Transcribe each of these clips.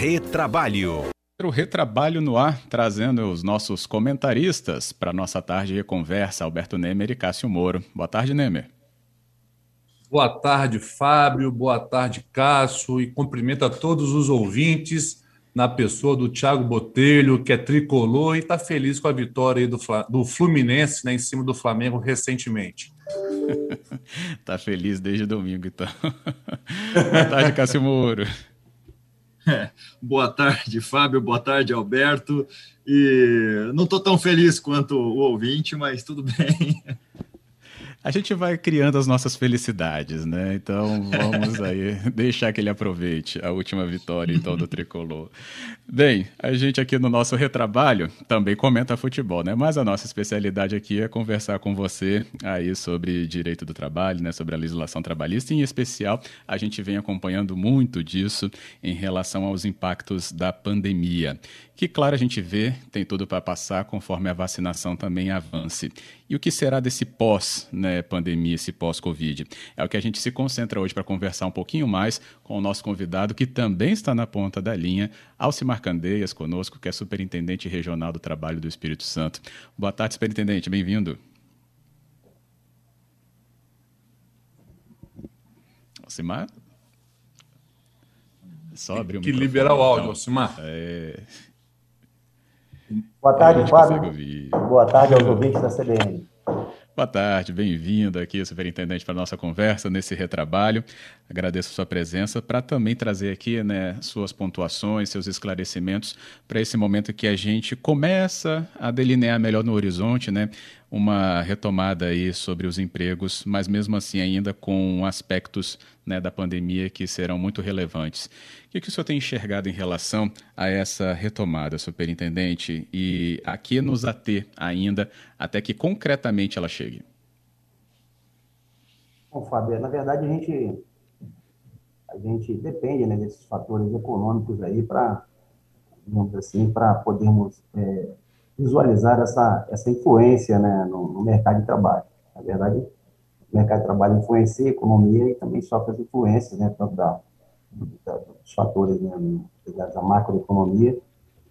Retrabalho. O Retrabalho no ar, trazendo os nossos comentaristas para nossa tarde de conversa, Alberto Nemer e Cássio Moro. Boa tarde, Nemer. Boa tarde, Fábio. Boa tarde, Cássio. E cumprimento a todos os ouvintes na pessoa do Thiago Botelho, que é tricolor e está feliz com a vitória do, do Fluminense né, em cima do Flamengo recentemente. tá feliz desde domingo, então. Boa tarde, Cássio Moro. É, boa tarde, Fábio. Boa tarde, Alberto. E não estou tão feliz quanto o ouvinte, mas tudo bem. A gente vai criando as nossas felicidades, né? Então vamos aí deixar que ele aproveite a última vitória então do tricolor. Bem, a gente aqui no nosso retrabalho também comenta futebol, né? Mas a nossa especialidade aqui é conversar com você aí sobre direito do trabalho, né? Sobre a legislação trabalhista, e em especial a gente vem acompanhando muito disso em relação aos impactos da pandemia que, claro, a gente vê, tem tudo para passar conforme a vacinação também avance. E o que será desse pós-pandemia, né, esse pós-Covid? É o que a gente se concentra hoje para conversar um pouquinho mais com o nosso convidado, que também está na ponta da linha, Alcimar Candeias, conosco, que é superintendente regional do trabalho do Espírito Santo. Boa tarde, superintendente, bem-vindo. Alcimar? Só abrir o que microfone. Que liberar o áudio, então. Alcimar. É... Boa tarde, Fábio. Boa tarde aos ouvintes da CBN. Boa tarde, bem-vindo aqui, superintendente, para a nossa conversa nesse retrabalho. Agradeço a sua presença para também trazer aqui né, suas pontuações, seus esclarecimentos para esse momento que a gente começa a delinear melhor no horizonte, né, uma retomada aí sobre os empregos, mas mesmo assim ainda com aspectos né, da pandemia que serão muito relevantes. O que, que o senhor tem enxergado em relação a essa retomada, superintendente, e a que nos ater ainda até que concretamente ela chegue? Bom, Fábio, na verdade a gente, a gente depende né, desses fatores econômicos aí para, assim, para podermos é, visualizar essa, essa influência né, no, no mercado de trabalho. Na verdade, o mercado de trabalho influencia a economia e também sofre as influências, né, tanto da, da, dos fatores né, da macroeconomia,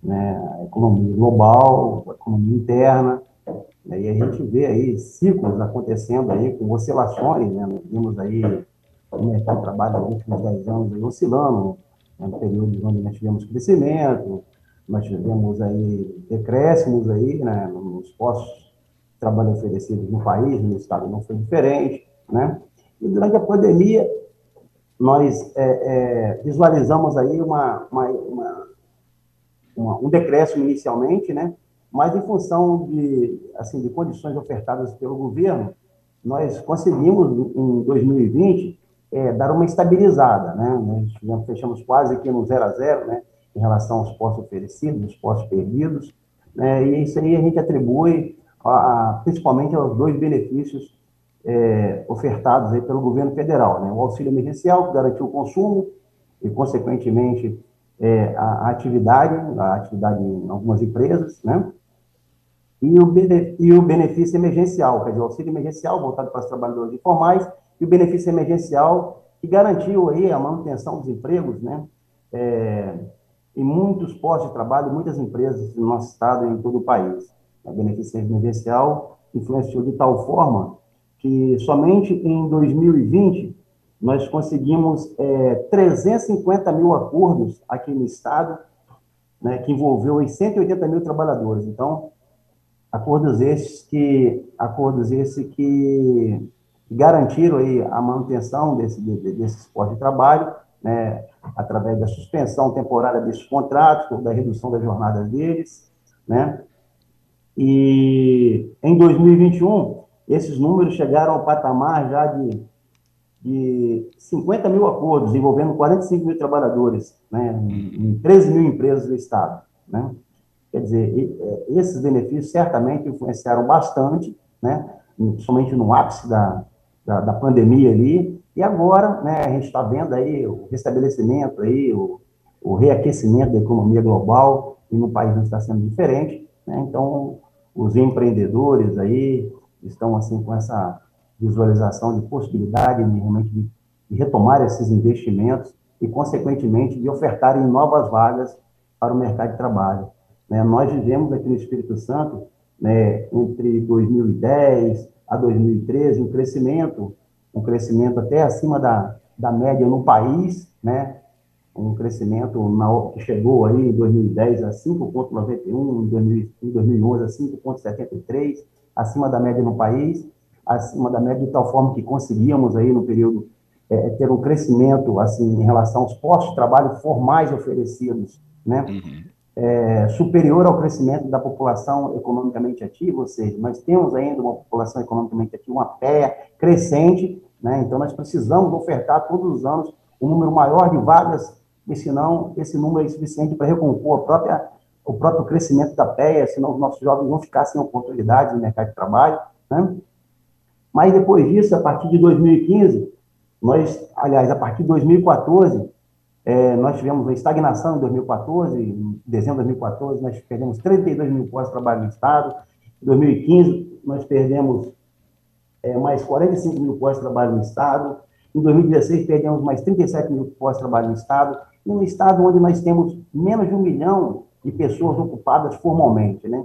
né, a economia global, a economia interna, né, e a gente vê aí ciclos acontecendo aí com oscilações, né, nós vimos aí o mercado de trabalho nos últimos 10 anos aí, oscilando, né, no período onde nós tivemos crescimento, nós tivemos aí decréscimos aí, né, nos postos trabalho oferecidos no país, no estado não foi diferente, né? E durante a pandemia, nós é, é, visualizamos aí uma, uma, uma, uma, um decréscimo inicialmente, né? Mas em função de, assim, de condições ofertadas pelo governo, nós conseguimos, em 2020, é, dar uma estabilizada, né? Nós fechamos quase aqui no zero a zero, né? Em relação aos postos oferecidos, os postos perdidos, né? E isso aí a gente atribui a, principalmente aos dois benefícios é, ofertados aí pelo governo federal, né? o auxílio emergencial, que garantiu o consumo e, consequentemente, é, a, a, atividade, a atividade em algumas empresas, né? E o, e o benefício emergencial, quer dizer, o auxílio emergencial voltado para os trabalhadores informais e o benefício emergencial que garantiu aí a manutenção dos empregos, né? É, em muitos postos de trabalho, muitas empresas no nosso estado e em todo o país a beneficência emergencial influenciou de tal forma que somente em 2020 nós conseguimos é, 350 mil acordos aqui no Estado, né, que envolveu 180 mil trabalhadores. Então, acordos esses que, acordos esses que garantiram aí a manutenção desse, desse de trabalho, né, através da suspensão temporária desses contratos, da redução das jornadas deles, né, e em 2021, esses números chegaram ao patamar já de, de 50 mil acordos, envolvendo 45 mil trabalhadores, né, em 13 mil empresas do Estado. Né? Quer dizer, é, esses benefícios certamente influenciaram bastante, né, somente no ápice da, da, da pandemia ali, e agora né, a gente está vendo aí o restabelecimento, aí, o, o reaquecimento da economia global, e no país não está sendo diferente. Né? Então, os empreendedores aí estão assim com essa visualização de possibilidade de, realmente de, de retomar esses investimentos e, consequentemente, de ofertarem novas vagas para o mercado de trabalho. Né? Nós vivemos aqui no Espírito Santo, né, entre 2010 a 2013, um crescimento, um crescimento até acima da, da média no país, né? um crescimento na, que chegou aí em 2010 a 5,91, em 2011 a 5,73, acima da média no país, acima da média de tal forma que conseguíamos aí no período é, ter um crescimento assim em relação aos postos de trabalho formais oferecidos, né? Uhum. É, superior ao crescimento da população economicamente ativa, ou seja, nós temos ainda uma população economicamente ativa, uma PEA crescente, né? então nós precisamos ofertar todos os anos um número maior de vagas, e senão esse número é insuficiente para recompor própria, o próprio crescimento da PEA, senão os nossos jovens vão ficar sem oportunidades no mercado de trabalho. Né? Mas depois disso, a partir de 2015, nós, aliás, a partir de 2014, é, nós tivemos uma estagnação em 2014, em dezembro de 2014, nós perdemos 32 mil postos de trabalho no Estado. Em 2015, nós perdemos é, mais 45 mil postos de trabalho no Estado. Em 2016, perdemos mais 37 mil postos de trabalho no Estado. E um Estado onde nós temos menos de um milhão de pessoas ocupadas formalmente, né?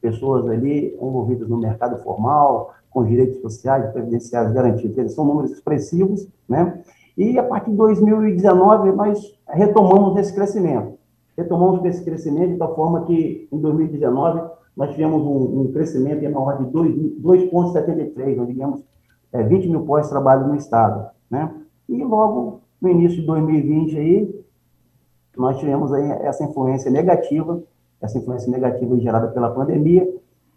Pessoas ali envolvidas no mercado formal, com direitos sociais previdenciais garantidos. Eles são números expressivos, né? E a partir de 2019 nós retomamos esse crescimento. Retomamos esse crescimento tal forma que em 2019 nós tivemos um, um crescimento em ordem de 2,73, nós digamos é, 20 mil postos de trabalho no Estado. Né? E logo no início de 2020 aí, nós tivemos aí essa influência negativa, essa influência negativa gerada pela pandemia,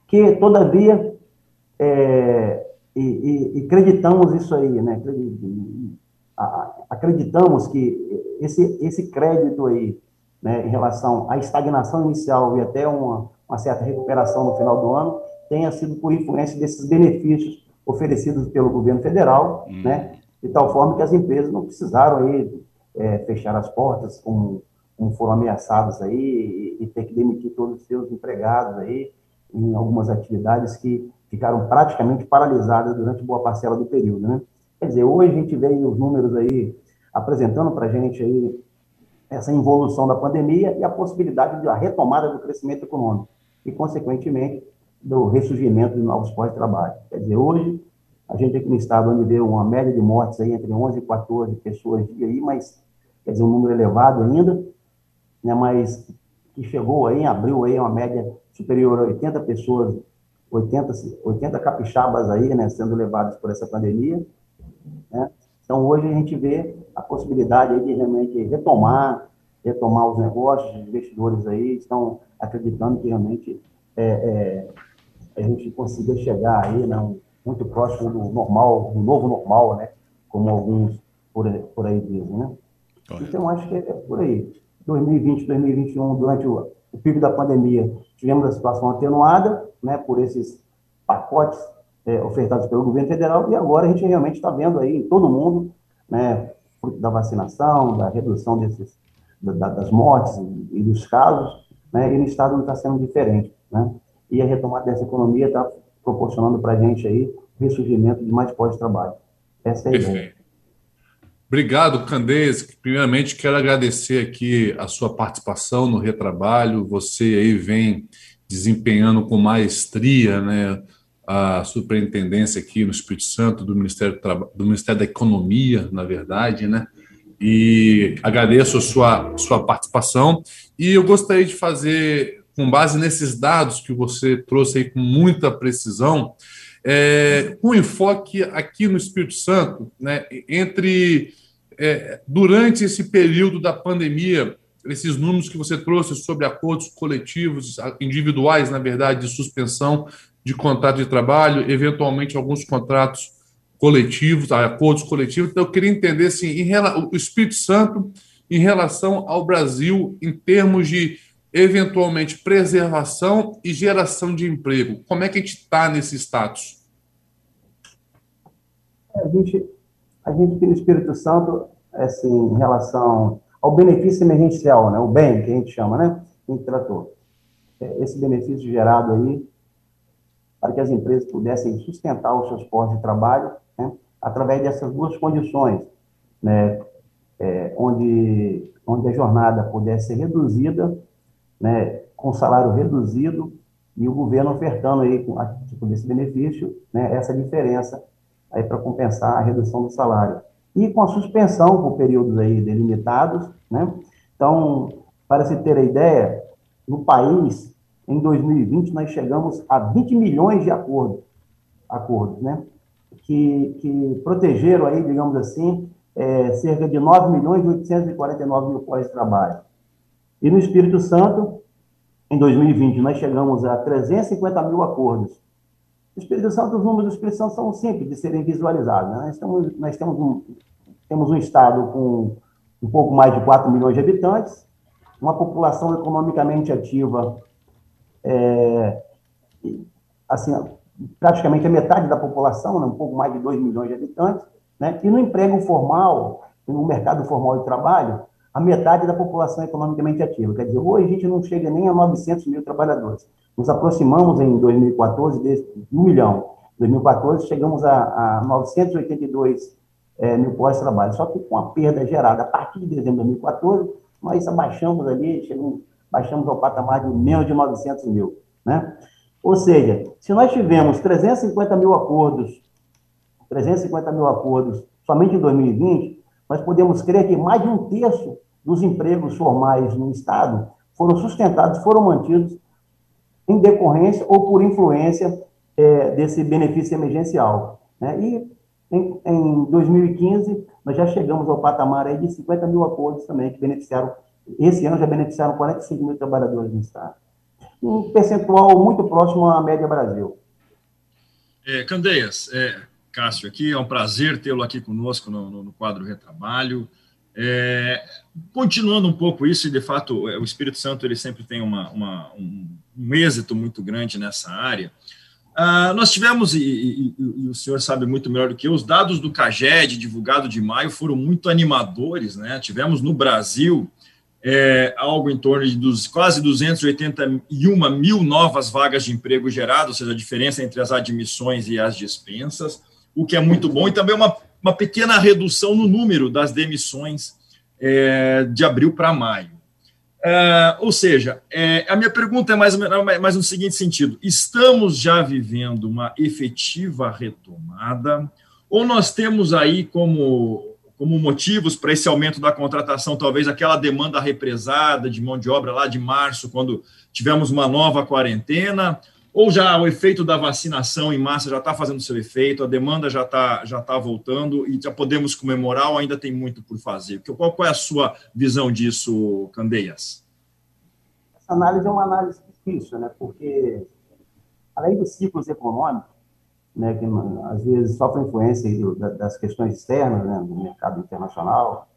que todavia é, e, e, e, acreditamos isso aí, né? Acreditamos que esse, esse crédito aí, né, em relação à estagnação inicial e até uma, uma certa recuperação no final do ano, tenha sido por influência desses benefícios oferecidos pelo governo federal, hum. né, de tal forma que as empresas não precisaram aí é, fechar as portas, como, como foram ameaçadas aí, e, e ter que demitir todos os seus empregados aí em algumas atividades que ficaram praticamente paralisadas durante boa parcela do período, né? Quer dizer, hoje a gente vê os números aí apresentando para a gente aí essa involução da pandemia e a possibilidade de a retomada do crescimento econômico e, consequentemente, do ressurgimento de novos postos de trabalho. Quer dizer, hoje, a gente aqui no estado onde vê uma média de mortes aí entre 11 e 14 pessoas dia aí, mas, quer dizer, um número elevado ainda, né, mas que chegou aí em abril aí uma média superior a 80 pessoas 80, 80 capixabas aí, né, sendo levados por essa pandemia. Né? Então, hoje a gente vê a possibilidade de realmente retomar, retomar os negócios, os investidores aí estão acreditando que realmente é, é, a gente consiga chegar aí, né, muito próximo do normal, do novo normal, né, como alguns por, por aí dizem, né? Então, acho que é por aí. 2020, 2021, durante o, o pico da pandemia, tivemos a situação atenuada, né, por esses pacotes é, ofertados pelo governo federal, e agora a gente realmente está vendo aí em todo mundo, né, da vacinação, da redução desses, da, das mortes e dos casos, né, e no Estado não está sendo diferente, né, e a retomada dessa economia está proporcionando para a gente aí ressurgimento de mais de trabalho. Essa é a Perfeito. ideia. Obrigado, Candês. Primeiramente, quero agradecer aqui a sua participação no Retrabalho. Você aí vem desempenhando com maestria né, a superintendência aqui no Espírito Santo do Ministério, do Ministério da Economia, na verdade, né? E agradeço a sua, sua participação. E eu gostaria de fazer, com base nesses dados que você trouxe aí com muita precisão, é, um enfoque aqui no Espírito Santo, né, entre é, durante esse período da pandemia, esses números que você trouxe sobre acordos coletivos, individuais, na verdade, de suspensão de contrato de trabalho, eventualmente alguns contratos coletivos, acordos coletivos. Então, eu queria entender assim, em, o Espírito Santo em relação ao Brasil em termos de eventualmente preservação e geração de emprego. Como é que a gente está nesse status? a gente, a gente aqui no Espírito Santo, assim, em relação ao benefício emergencial, né, o bem que a gente chama, né, a gente tratou. É, esse benefício gerado aí para que as empresas pudessem sustentar os seus postos de trabalho, né, através dessas duas condições, né, é, onde, onde a jornada pudesse ser reduzida, né, com salário reduzido, e o governo ofertando aí, a tipo desse benefício, né, essa diferença aí para compensar a redução do salário. E com a suspensão por períodos aí delimitados, né? Então, para se ter a ideia, no país, em 2020, nós chegamos a 20 milhões de acordos, acordos né? Que, que protegeram aí, digamos assim, é, cerca de 9 milhões e 849 mil pós de trabalho. E no Espírito Santo, em 2020, nós chegamos a 350 mil acordos. No Espírito Santo, os números do Espírito Santo são simples de serem visualizados. Né? Nós, temos, nós temos, um, temos um estado com um pouco mais de 4 milhões de habitantes, uma população economicamente ativa, é, assim, praticamente a metade da população, né, um pouco mais de 2 milhões de habitantes, né, e no emprego formal, no mercado formal de trabalho, a metade da população economicamente ativa. Quer dizer, hoje a gente não chega nem a 900 mil trabalhadores. Nos aproximamos em 2014 de 1 milhão. Em 2014 chegamos a, a 982 é, mil postos de trabalho. Só que com a perda gerada a partir de dezembro de 2014, nós abaixamos ali, chegamos, baixamos ao patamar de menos de 900 mil. Né? Ou seja, se nós tivemos 350 mil acordos, 350 mil acordos somente em 2020, nós podemos crer que mais de um terço dos empregos formais no Estado foram sustentados, foram mantidos em decorrência ou por influência é, desse benefício emergencial. Né? E em, em 2015, nós já chegamos ao patamar aí de 50 mil acordos também, que beneficiaram, esse ano já beneficiaram 45 mil trabalhadores no Estado. Um percentual muito próximo à média Brasil. É, Candeias, é, Cássio aqui, é um prazer tê-lo aqui conosco no, no, no quadro Retrabalho. É, continuando um pouco isso, e de fato é, o Espírito Santo ele sempre tem uma, uma um, um êxito muito grande nessa área. Uh, nós tivemos, e, e, e, o senhor sabe muito melhor do que eu, os dados do CAGED, divulgado de maio, foram muito animadores. Né? Tivemos no Brasil é, algo em torno de dos, quase 281 mil novas vagas de emprego geradas, ou seja, a diferença entre as admissões e as dispensas, o que é muito bom, e também uma, uma pequena redução no número das demissões é, de abril para maio. Uh, ou seja, é, a minha pergunta é mais, mais no seguinte sentido: estamos já vivendo uma efetiva retomada, ou nós temos aí como, como motivos para esse aumento da contratação, talvez aquela demanda represada de mão de obra lá de março, quando tivemos uma nova quarentena, ou já o efeito da vacinação em massa já está fazendo seu efeito, a demanda já está já tá voltando e já podemos comemorar ou ainda tem muito por fazer? Qual, qual é a sua visão disso, Candeias? Essa análise é uma análise difícil, né? porque além dos ciclos econômicos, né, que às vezes sofrem influência das questões externas, né, do mercado internacional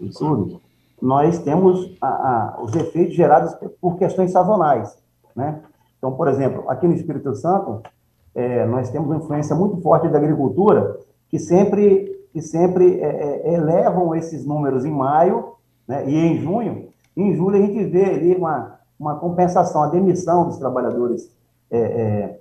e tudo, nós temos a, a, os efeitos gerados por questões sazonais, né? Então, por exemplo, aqui no Espírito Santo, é, nós temos uma influência muito forte da agricultura, que sempre, que sempre é, é, elevam esses números em maio né, e em junho. E em julho a gente vê ali uma, uma compensação, a demissão dos trabalhadores é, é,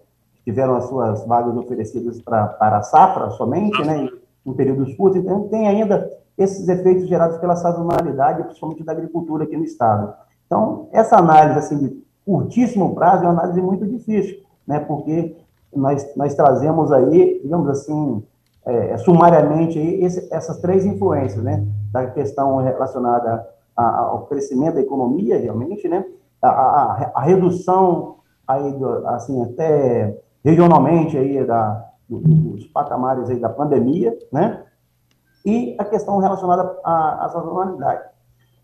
tiveram as suas vagas oferecidas pra, para a safra somente, né, em, em períodos curtos. Então, tem ainda esses efeitos gerados pela sazonalidade, principalmente da agricultura aqui no Estado. Então, essa análise assim, de curtíssimo prazo é uma análise muito difícil, né? porque nós, nós trazemos aí, digamos assim, é, sumariamente, aí, esse, essas três influências, né? da questão relacionada ao crescimento da economia, realmente, né? a, a, a redução, aí, assim, até regionalmente, aí, da, dos patamares aí da pandemia, né? e a questão relacionada à, à sazonalidade.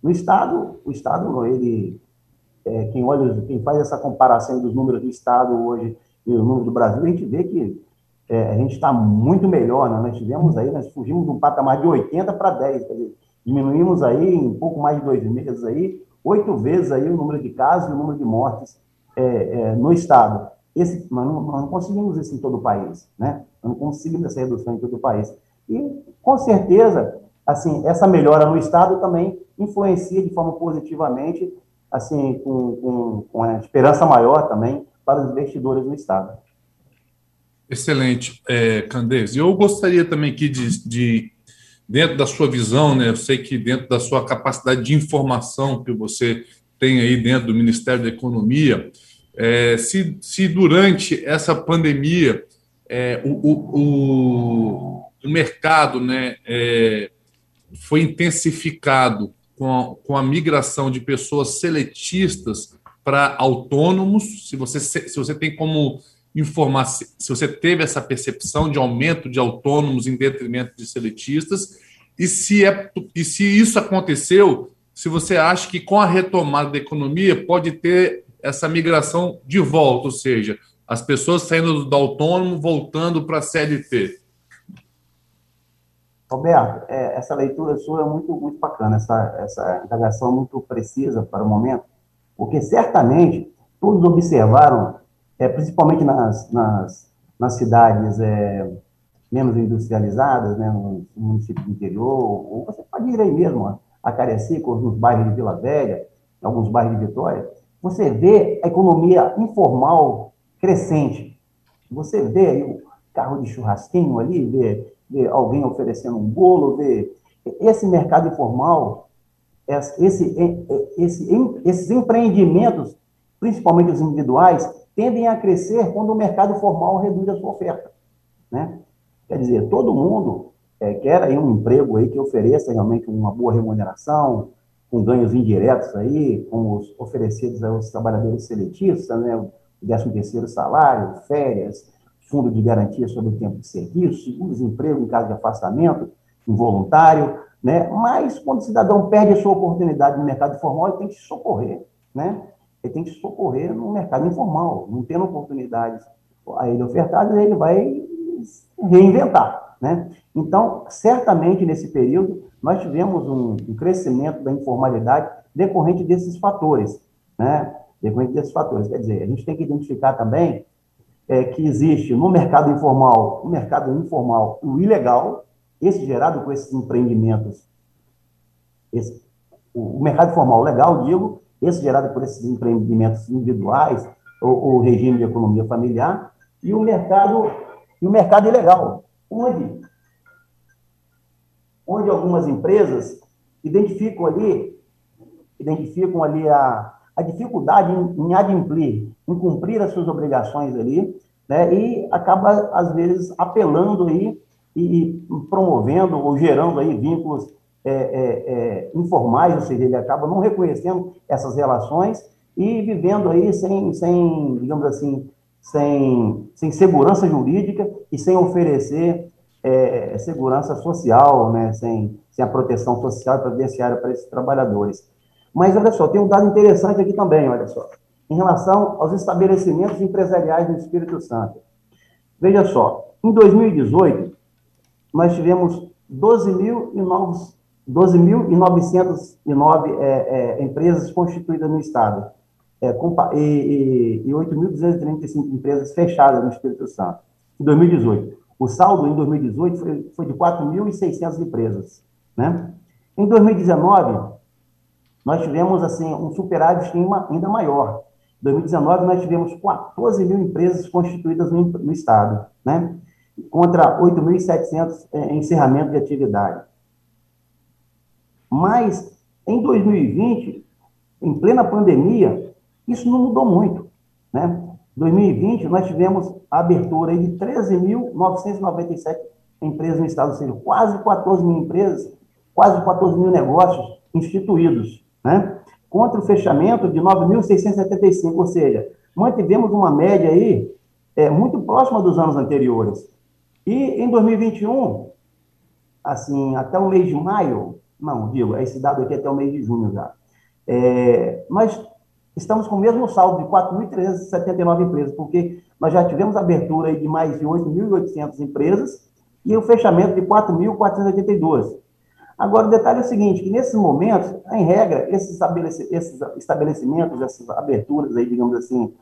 No Estado, o Estado, ele é, quem olha, quem faz essa comparação dos números do Estado hoje e o número do Brasil, a gente vê que é, a gente está muito melhor, né? Nós tivemos aí, nós fugimos de um patamar de 80 para 10, quer dizer, diminuímos aí em pouco mais de dois meses aí, oito vezes aí o número de casos e o número de mortes é, é, no Estado. Esse, nós, não, não conseguimos isso em todo o país, né? Não conseguimos essa redução em todo o país. E, com certeza, assim, essa melhora no Estado também influencia de forma positivamente assim, com, com, com a esperança maior também para os investidores no Estado. Excelente, é, Candeias. Eu gostaria também aqui de, de dentro da sua visão, né, eu sei que dentro da sua capacidade de informação que você tem aí dentro do Ministério da Economia, é, se, se durante essa pandemia é, o, o, o, mercado né, é, foi intensificado com a, com a migração de pessoas seletistas para autônomos, se você, se você tem como informar se você teve essa percepção de aumento de autônomos em detrimento de seletistas, e se, é, e se isso aconteceu, se você acha que com a retomada da economia pode ter essa migração de volta, ou seja, as pessoas saindo do autônomo voltando para a CLT. Roberto, é, essa leitura sua é muito, muito bacana, essa, essa indagação muito precisa para o momento, porque certamente todos observaram, é, principalmente nas, nas, nas cidades é, menos industrializadas, né, no município do interior, ou você pode ir aí mesmo, a Cariacica, nos bairros de Vila Velha, alguns bairros de Vitória, você vê a economia informal crescente. Você vê o carro de churrasquinho ali, vê, vê alguém oferecendo um bolo, vê esse mercado informal, esse, esse, esses empreendimentos, principalmente os individuais, tendem a crescer quando o mercado formal reduz a sua oferta. Né? Quer dizer, todo mundo é, quer aí um emprego aí que ofereça realmente uma boa remuneração, com ganhos indiretos aí, como os oferecidos aos trabalhadores seletistas, né? o 13 terceiro salário, férias, fundo de garantia sobre o tempo de serviço, seguro-desemprego em caso de afastamento involuntário, né? Mas quando o cidadão perde a sua oportunidade no mercado formal, ele tem que socorrer, né? Ele tem que socorrer no mercado informal, não tendo oportunidades a ele ofertadas, ele vai reinventar, né? Então, certamente nesse período nós tivemos um, um crescimento da informalidade decorrente desses fatores, né? Decorrente desses fatores, quer dizer, a gente tem que identificar também é, que existe no mercado informal, no mercado informal, o ilegal, esse gerado com esses empreendimentos, esse, o, o, mercado formal legal, digo, esse gerado por esses empreendimentos individuais, ou, o regime de economia familiar, e o mercado, e o mercado ilegal, onde, onde algumas empresas identificam ali, identificam ali a, a dificuldade em, em adimplir, em cumprir as suas obrigações ali, né, e acaba, às vezes, apelando aí e promovendo ou gerando aí vínculos é, é, é, informais, ou seja, ele acaba não reconhecendo essas relações e vivendo aí sem, sem digamos assim, sem, sem segurança jurídica e sem oferecer é, segurança social, né, sem, sem a proteção social e previdenciária para esses trabalhadores. Mas, olha só, tem um dado interessante aqui também, olha só, em relação aos estabelecimentos empresariais do Espírito Santo. Veja só, em 2018, nós tivemos 12.909 12 é, é, empresas constituídas no Estado é, e, e, e 8.235 empresas fechadas no Espírito Santo, em 2018. O saldo em 2018 foi, foi de 4.600 empresas. Né? Em 2019, nós tivemos assim um superávit ainda maior. Em 2019, nós tivemos 14 mil empresas constituídas no, no Estado. Né? contra 8.700 é, encerramento de atividade. Mas, em 2020, em plena pandemia, isso não mudou muito. Né? Em 2020, nós tivemos a abertura de 13.997 empresas no Estado, ou seja, quase 14 mil empresas, quase 14 mil negócios instituídos, né? contra o fechamento de 9.675, ou seja, mantivemos uma média aí é, muito próxima dos anos anteriores. E em 2021, assim, até o mês de maio, não, digo, esse dado aqui é até o mês de junho já, é, nós estamos com o mesmo saldo de 4.379 empresas, porque nós já tivemos abertura de mais de 8.800 empresas e o fechamento de 4.482. Agora, o detalhe é o seguinte, que nesses momentos, em regra, esses, estabelecimentos, essas aberturas aí, digamos assim,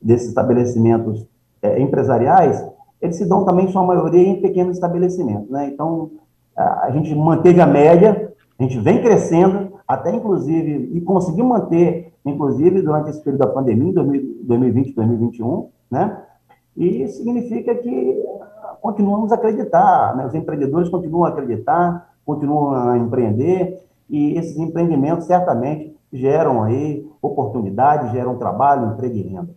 desses estabelecimentos é, empresariais, eles se dão também, sua maioria, em pequenos estabelecimentos. Né? Então, a gente manteve a média, a gente vem crescendo, até inclusive, e conseguiu manter, inclusive, durante esse período da pandemia, 2020, 2021, né? E significa que continuamos a acreditar, né? os empreendedores continuam a acreditar, continuam a empreender, e esses empreendimentos certamente geram aí oportunidades, geram trabalho, emprego e renda.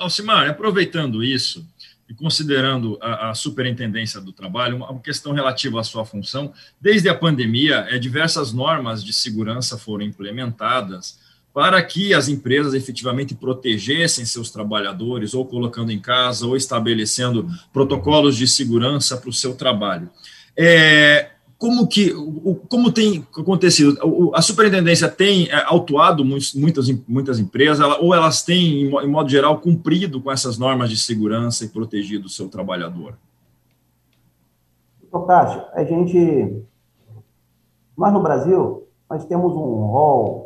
Alcimar, aproveitando isso e considerando a, a, superintendência do trabalho, uma questão relativa à sua função, desde a pandemia, é, diversas normas de segurança foram implementadas para que as empresas efetivamente protegessem seus trabalhadores, ou colocando em casa, ou estabelecendo protocolos de segurança para o seu trabalho. É, como que como tem acontecido? A superintendência tem é, autuado muitas, muitas empresas, ou elas têm, em modo geral, cumprido com essas normas de segurança e protegido o seu trabalhador? Cássio, a gente. Nós no Brasil, nós temos um rol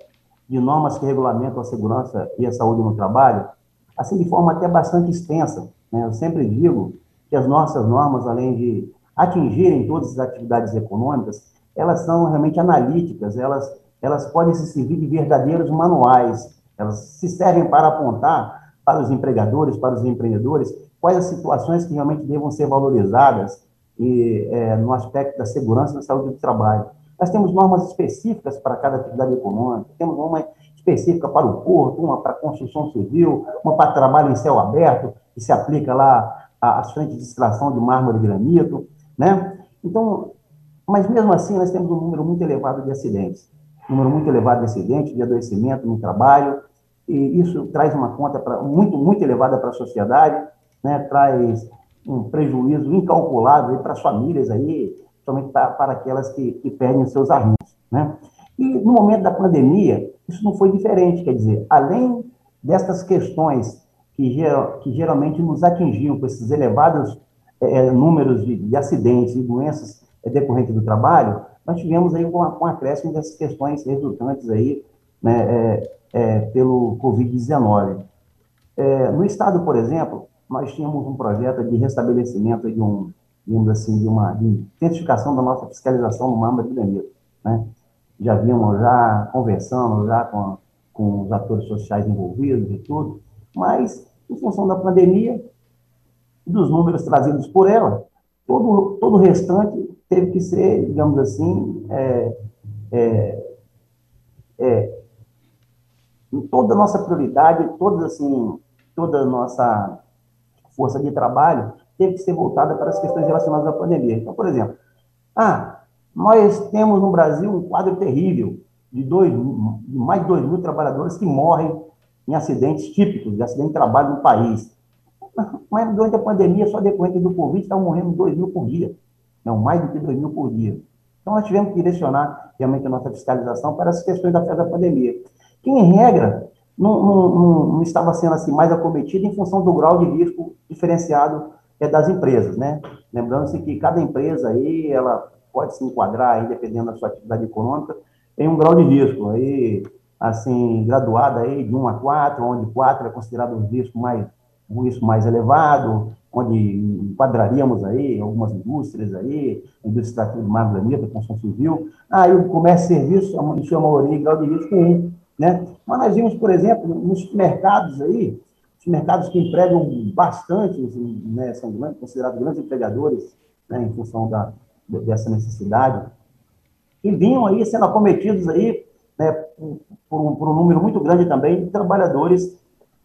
de normas que regulamentam a segurança e a saúde no trabalho, assim de forma até bastante extensa. Né? Eu sempre digo que as nossas normas, além de atingirem todas as atividades econômicas, elas são realmente analíticas, elas, elas podem se servir de verdadeiros manuais, elas se servem para apontar para os empregadores, para os empreendedores, quais as situações que realmente devam ser valorizadas e, é, no aspecto da segurança e da saúde do trabalho. Nós temos normas específicas para cada atividade econômica, temos uma específica para o porto, uma para construção civil, uma para trabalho em céu aberto, que se aplica lá às frentes de extração de mármore e granito, né? Então, mas mesmo assim, nós temos um número muito elevado de acidentes. Um número muito elevado de acidentes, de adoecimento no trabalho, e isso traz uma conta pra, muito, muito elevada para a sociedade, né? traz um prejuízo incalculável para as famílias aí, somente para, para aquelas que, que perdem seus arranjos. Né? E no momento da pandemia, isso não foi diferente, quer dizer, além dessas questões que, que geralmente nos atingiam com esses elevados é, é, números de, de, acidentes e doenças é, decorrentes do trabalho, nós tivemos aí um, um acréscimo dessas questões resultantes aí, né, é, é, pelo Covid-19. É, no estado, por exemplo, nós tínhamos um projeto de restabelecimento de um, digamos assim, de uma de intensificação da nossa fiscalização no Mamba de né? Já vimos já conversando já com, com os atores sociais envolvidos e tudo, mas em função da pandemia, dos números trazidos por ela, todo, todo o restante teve que ser, digamos assim, é, é, é, toda a nossa prioridade, toda, assim, toda a nossa força de trabalho teve que ser voltada para as questões relacionadas à pandemia. Então, por exemplo, ah, nós temos no Brasil um quadro terrível de, dois, de mais de 2 mil trabalhadores que morrem em acidentes típicos, de acidente de trabalho no país. Mas durante a pandemia, só decorrente do Covid, estavam morrendo 2 mil por dia. Não, mais do que 2 mil por dia. Então, nós tivemos que direcionar realmente a nossa fiscalização para as questões da, da pandemia. Que, em regra, não, não, não, não, estava sendo assim mais acometido em função do grau de risco diferenciado é, das empresas, né? Lembrando-se que cada empresa aí, ela pode se enquadrar, aí, dependendo da sua atividade econômica, em um grau de risco. Aí, assim, graduada aí de 1 a 4, onde 4 é considerado um risco mais um risco mais elevado, onde enquadraríamos aí algumas indústrias aí, indústria de mar granito, construção civil, aí o comércio e serviço, em sua maioria, grau de risco 1, né? Mas nós vimos, por exemplo, nos mercados aí, os mercados que empregam bastante, né, são grandes, considerados grandes empregadores, né, em função da, dessa necessidade, e vinham aí sendo acometidos aí, né, por, por um número muito grande também de trabalhadores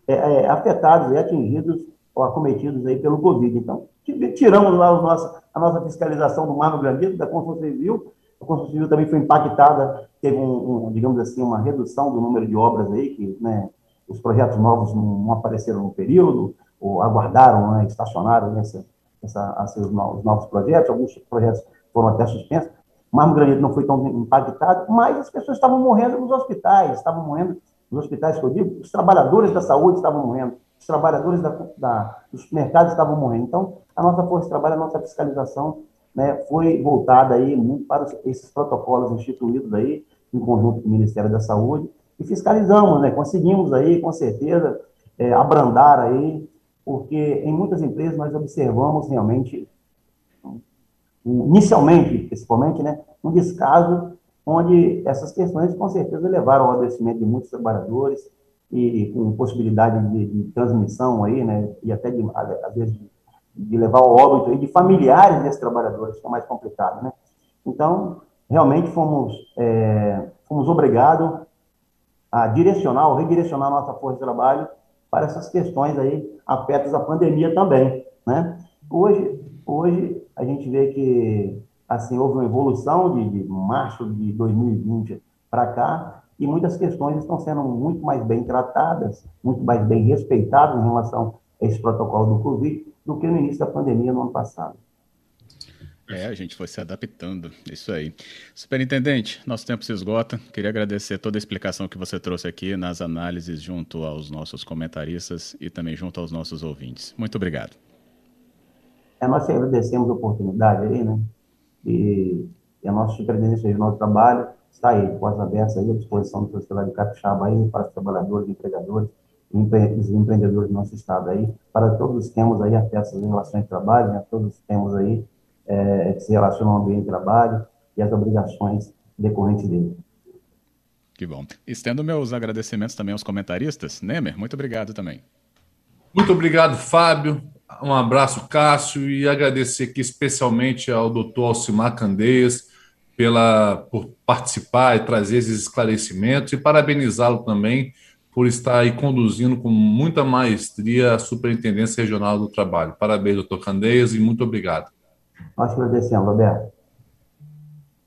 é, é, afetados e atingidos ou acometidos aí pelo Covid. Então, tiramos lá nosso, a nossa fiscalização do Mar no Granito, da construção civil, a construção civil também foi impactada, teve, um, um, digamos assim, uma redução do número de obras aí, que né, os projetos novos não, não, apareceram no período, ou aguardaram, né, estacionaram nessa, essa, os novos projetos, alguns projetos foram até suspensos. O Mar no Granito não foi tão impactado, mas as pessoas estavam morrendo nos hospitais, estavam morrendo nos hospitais que eu digo, os trabalhadores da saúde estavam morrendo, os trabalhadores da, da, dos mercados estavam morrendo. Então, a nossa força de trabalho, a nossa fiscalização né, foi voltada aí muito para esses protocolos instituídos aí, em conjunto com o Ministério da Saúde, e fiscalizamos, né, conseguimos aí, com certeza, é, abrandar aí, porque em muitas empresas nós observamos realmente, inicialmente, principalmente, né, um descaso onde essas questões, com certeza, levaram ao adoecimento de muitos trabalhadores e com possibilidade de, de transmissão aí, né, e até, de, às vezes, de, de levar ao óbito aí de familiares desses trabalhadores, que é mais complicado, né. Então, realmente fomos, é, fomos obrigados a direcionar, ou redirecionar nossa força de trabalho para essas questões aí afetas à pandemia também, né? Hoje, hoje a gente vê que assim houve uma evolução de, de março de 2020 para cá e muitas questões estão sendo muito mais bem tratadas, muito mais bem respeitadas em relação a esse protocolo do Covid do que no início da pandemia no ano passado. É, a gente foi se adaptando, isso aí. Superintendente, nosso tempo se esgota. Queria agradecer toda a explicação que você trouxe aqui nas análises junto aos nossos comentaristas e também junto aos nossos ouvintes. Muito obrigado. É, nós agradecemos a oportunidade aí, né? E, e a nossa superintendência regional de trabalho está aí, portas abertas aí à disposição do sociedade de Capixaba aí, para os trabalhadores, empregadores os empreendedores do nosso estado aí, para todos os temas aí afetos às relações de trabalho, né? todos os temas aí é, que se relacionam ao ambiente de trabalho e as obrigações decorrentes dele. Que bom. Estendo meus agradecimentos também aos comentaristas. Nemer, muito obrigado também. Muito obrigado, Fábio. Um abraço, Cássio, e agradecer aqui especialmente ao doutor Alcimar Candeias pela, por participar e trazer esses esclarecimentos e parabenizá-lo também por estar aí conduzindo com muita maestria a Superintendência Regional do Trabalho. Parabéns, doutor Candeias, e muito obrigado. Nós agradecemos, Roberto.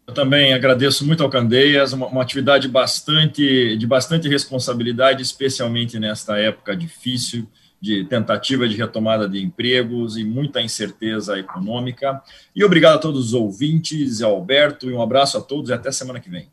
Eu também agradeço muito ao Candeias, uma, uma, atividade bastante, de bastante responsabilidade, especialmente nesta época difícil de tentativa de retomada de empregos e muita incerteza econômica. E obrigado a todos os ouvintes, Alberto, e um abraço a todos e até semana que vem.